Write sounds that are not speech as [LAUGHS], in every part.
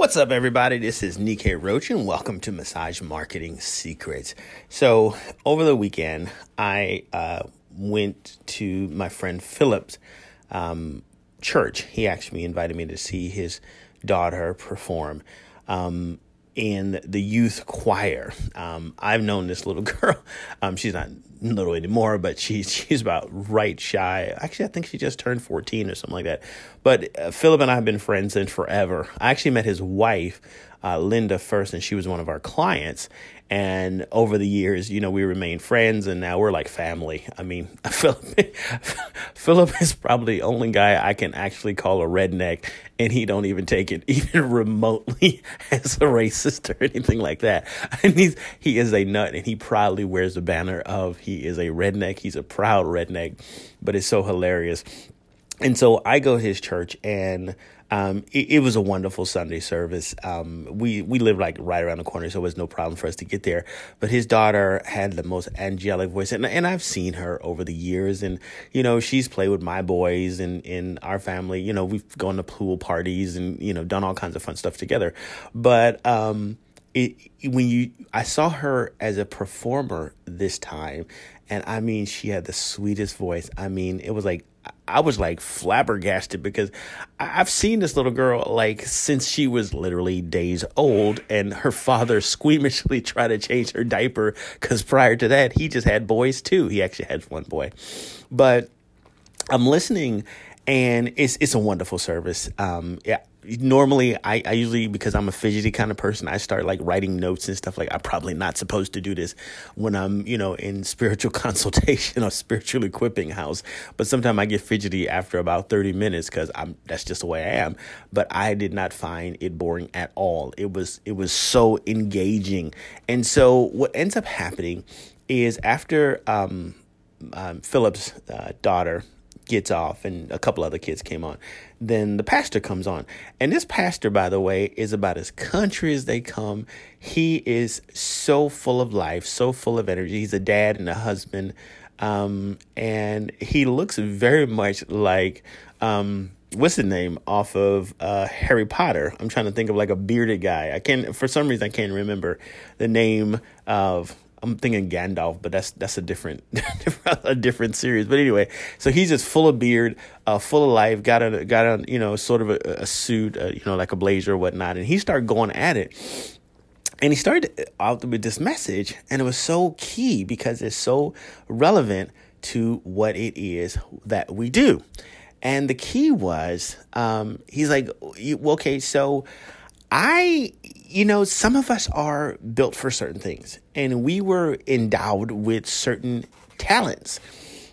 What's up, everybody? This is Nikkei Roach, and welcome to Massage Marketing Secrets. So, over the weekend, I uh, went to my friend Philip's um, church. He actually invited me to see his daughter perform. Um, in the youth choir. Um, I've known this little [LAUGHS] girl. Um, she's not little anymore, but she's she's about right shy. Actually, I think she just turned 14 or something like that. But uh, Philip and I have been friends since forever. I actually met his wife, uh, Linda, first, and she was one of our clients. And over the years, you know, we remained friends, and now we're like family. I mean, [LAUGHS] Philip, Philip is probably the only guy I can actually call a redneck, and he don't even take it [LAUGHS] even remotely [LAUGHS] as a racist or anything like that. And he's he is a nut, and he proudly wears the banner of he is a redneck. He's a proud redneck, but it's so hilarious. And so I go to his church, and um, it, it, was a wonderful Sunday service. Um, we we lived like right around the corner, so it was no problem for us to get there. But his daughter had the most angelic voice, and and I've seen her over the years, and you know she's played with my boys and in our family. You know we've gone to pool parties and you know done all kinds of fun stuff together. But um, it when you I saw her as a performer this time, and I mean she had the sweetest voice. I mean it was like I was like flabbergasted because I've seen this little girl like since she was literally days old, and her father [LAUGHS] squeamishly tried to change her diaper because prior to that he just had boys too. He actually had one boy, but I'm listening, and it's it's a wonderful service. Um, yeah, normally I, I usually because I'm a fidgety kind of person, I start like writing notes and stuff like I'm probably not supposed to do this when I'm, you know, in [LAUGHS] spiritual consultation or spiritual equipping house. But sometimes I get fidgety after about 30 minutes because I'm that's just the way I am. But I did not find it boring at all. It was it was so engaging. And so what ends up happening is after um, um, Philip's uh, daughter gets off and a couple other kids came on. Then the pastor comes on. And this pastor, by the way, is about as country as they come. He is so full of life, so full of energy. He's a dad and a husband. Um, and he looks very much like um, what's the name off of uh, Harry Potter. I'm trying to think of like a bearded guy. I can't for some reason I can't remember the name of I'm thinking Gandalf, but that's that's a different [LAUGHS] a different series. But anyway, so he's just full of beard, uh, full of life. Got a got a you know sort of a, a suit, uh, you know, like a blazer or whatnot, and he started going at it. And he started out with this message, and it was so key because it's so relevant to what it is that we do. And the key was, um, he's like, okay, so I, you know, some of us are built for certain things, and we were endowed with certain talents.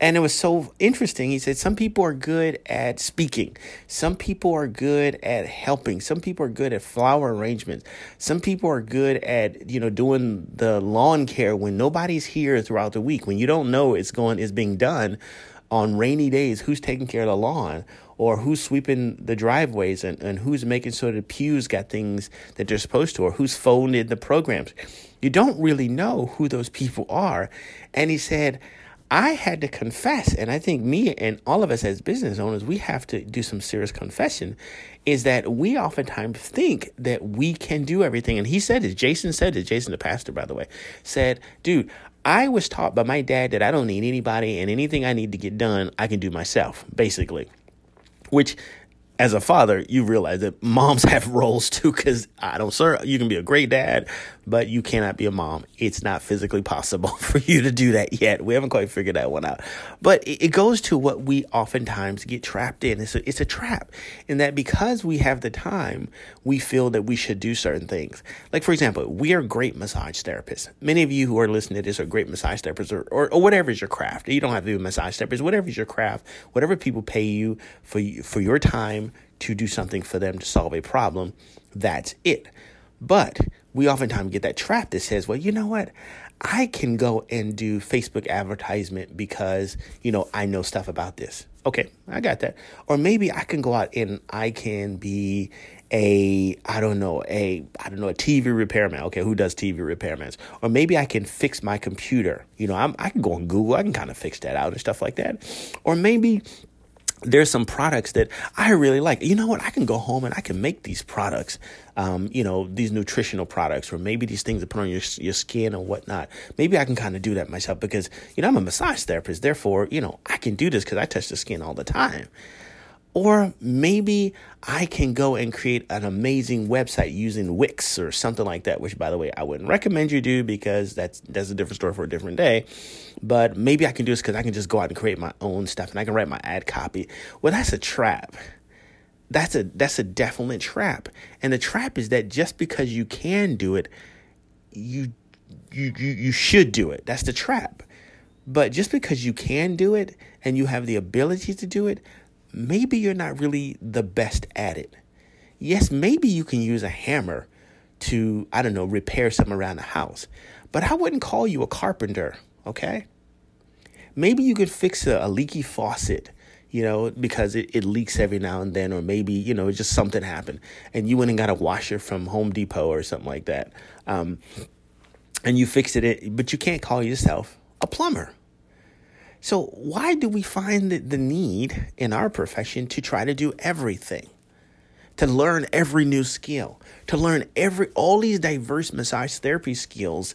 And it was so interesting. He said some people are good at speaking. Some people are good at helping. Some people are good at flower arrangements. Some people are good at, you know, doing the lawn care when nobody's here throughout the week. When you don't know it's going it's being done on rainy days, who's taking care of the lawn or who's sweeping the driveways and, and who's making sure the pews got things that they're supposed to or who's phoned in the programs. You don't really know who those people are. And he said, I had to confess, and I think me and all of us as business owners, we have to do some serious confession, is that we oftentimes think that we can do everything. And he said it, Jason said it, Jason, the pastor, by the way, said, dude, I was taught by my dad that I don't need anybody and anything I need to get done, I can do myself, basically which as a father, you realize that moms [LAUGHS] have roles too. Because I don't, sir, you can be a great dad, but you cannot be a mom. It's not physically possible [LAUGHS] for you to do that yet. We haven't quite figured that one out. But it, goes to what we oftentimes get trapped in. It's a, it's a trap in that because we have the time, we feel that we should do certain things. Like, for example, we are great massage therapists. Many of you who are listening to this are great massage therapists or, or, or whatever is your craft. You don't have to be a massage therapist, whatever is your craft, whatever people pay you for, for your time to do something for them to solve a problem, that's it. But we oftentimes get that trap that says, well, you know what? I can go and do Facebook advertisement because, you know, I know stuff about this. Okay, I got that. Or maybe I can go out and I can be a I don't know, a I don't know, a TV repairman. Okay, who does TV repairmans? Or maybe I can fix my computer. You know, I'm I can go on Google, I can kind of fix that out and stuff like that. Or maybe there's some products that I really like. You know what? I can go home and I can make these products, um, you know, these nutritional products, or maybe these things to put on your your skin or whatnot. Maybe I can kind of do that myself because you know I'm a massage therapist. Therefore, you know, I can do this because I touch the skin all the time. Or maybe I can go and create an amazing website using Wix or something like that, which by the way, I wouldn't recommend you do because that's that's a different story for a different day. But maybe I can do this because I can just go out and create my own stuff and I can write my ad copy. Well, that's a trap. That's a that's a definite trap. And the trap is that just because you can do it, you you you, you should do it. That's the trap. But just because you can do it and you have the ability to do it maybe you're not really the best at it. Yes, maybe you can use a hammer to, I don't know, repair something around the house, but I wouldn't call you a carpenter, okay? Maybe you could fix a, a leaky faucet, you know, because it, it leaks every now and then, or maybe, you know, just something happened and you went and got a washer from Home Depot or something like that. Um, and you fixed it, but you can't call yourself a plumber. So, why do we find the, need in our profession to try to do everything? To learn every new skill, to learn every all these diverse massage therapy skills,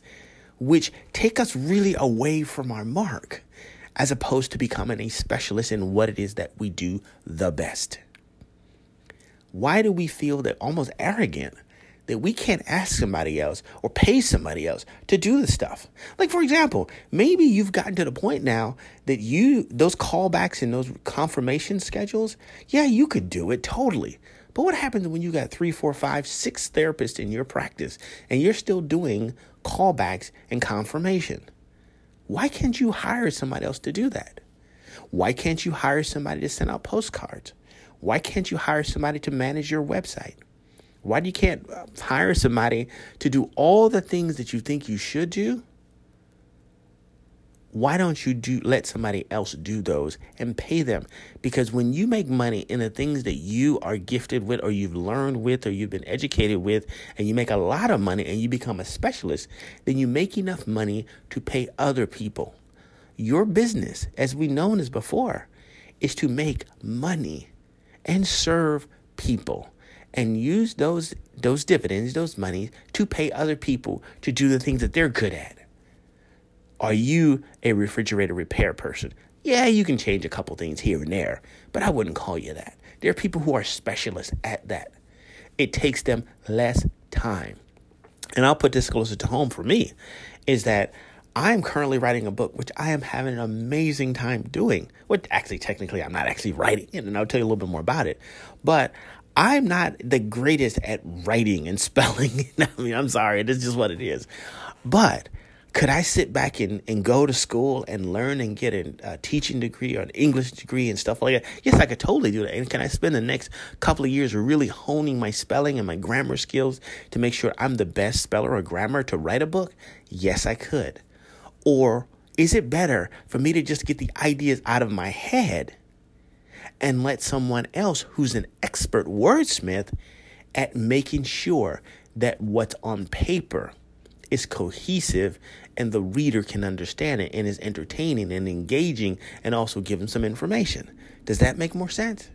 which take us really away from our mark, as opposed to becoming a specialist in what it is that we do the best. Why do we feel that almost arrogant that we can't ask somebody else or pay somebody else to do the stuff. Like for example, maybe you've gotten to the point now that you those callbacks and those confirmation schedules, yeah, you could do it totally. But what happens when you got three, four, five, six therapists in your practice and you're still doing callbacks and confirmation? Why can't you hire somebody else to do that? Why can't you hire somebody to send out postcards? Why can't you hire somebody to manage your website? Why do you can't hire somebody to do all the things that you think you should do? Why don't you do let somebody else do those and pay them? Because when you make money in the things that you are gifted with or you've learned with or you've been educated with and you make a lot of money and you become a specialist, then you make enough money to pay other people. Your business, as we known as before, is to make money and serve people and use those those dividends, those monies to pay other people to do the things that they're good at. Are you a refrigerator repair person? Yeah, you can change a couple things here and there, but I wouldn't call you that. There are people who are specialists at that. It takes them less time. And I'll put this closer to home for me is that I'm currently writing a book, which I am having an amazing time doing. Which actually, technically, I'm not actually writing it, and I'll tell you a little bit more about it. But I'm not the greatest at writing and [LAUGHS] spelling. [LAUGHS] I mean, I'm sorry, it's just what it is. But could I sit back and, and go to school and learn and get a, a teaching degree or an English degree and stuff like that? Yes, I could totally do that. And can I spend the next couple of years really honing my spelling and my grammar skills to make sure I'm the best speller or grammar to write a book? Yes, I could. Or is it better for me to just get the ideas out of my head? And let someone else who's an expert wordsmith at making sure that what's on paper is cohesive and the reader can understand it and is entertaining and engaging and also giving some information. Does that make more sense?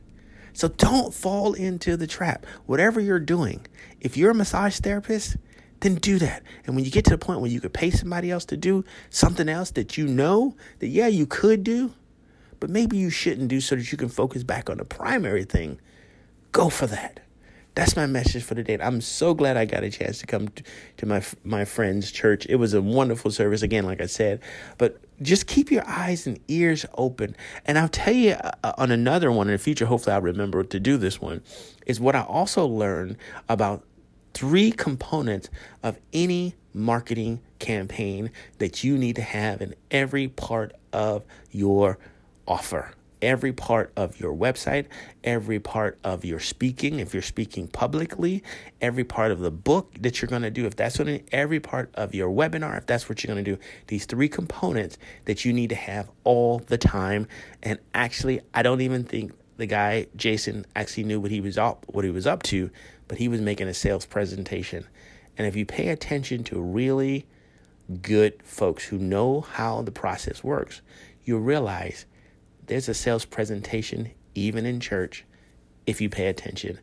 So don't fall into the trap. Whatever you're doing, if you're a massage therapist, then do that. And when you get to the point where you could pay somebody else to do something else that you know that, yeah, you could do, but maybe you shouldn't do so that you can focus back on the primary thing. Go for that. That's my message for today. I'm so glad I got a chance to come to, to my my friend's church. It was a wonderful service again, like I said. But just keep your eyes and ears open. And I'll tell you uh, uh on another one in the future. Hopefully, I'll remember to do this one. Is what I also learned about three components of any marketing campaign that you need to have in every part of your offer every part of your website, every part of your speaking, if you're speaking publicly, every part of the book that you're going to do, if that's what every part of your webinar, if that's what you're going to do, these three components that you need to have all the time. And actually, I don't even think the guy Jason actually knew what he was up what he was up to, but he was making a sales presentation. And if you pay attention to really good folks who know how the process works, you'll realize there's a sales presentation even in church, if you pay attention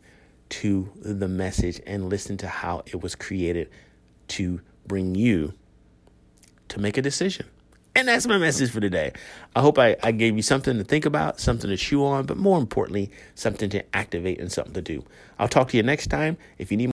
to the message and listen to how it was created to bring you to make a decision. And that's my message for today. I hope I, I gave you something to think about, something to chew on, but more importantly, something to activate and something to do. I'll talk to you next time. If you need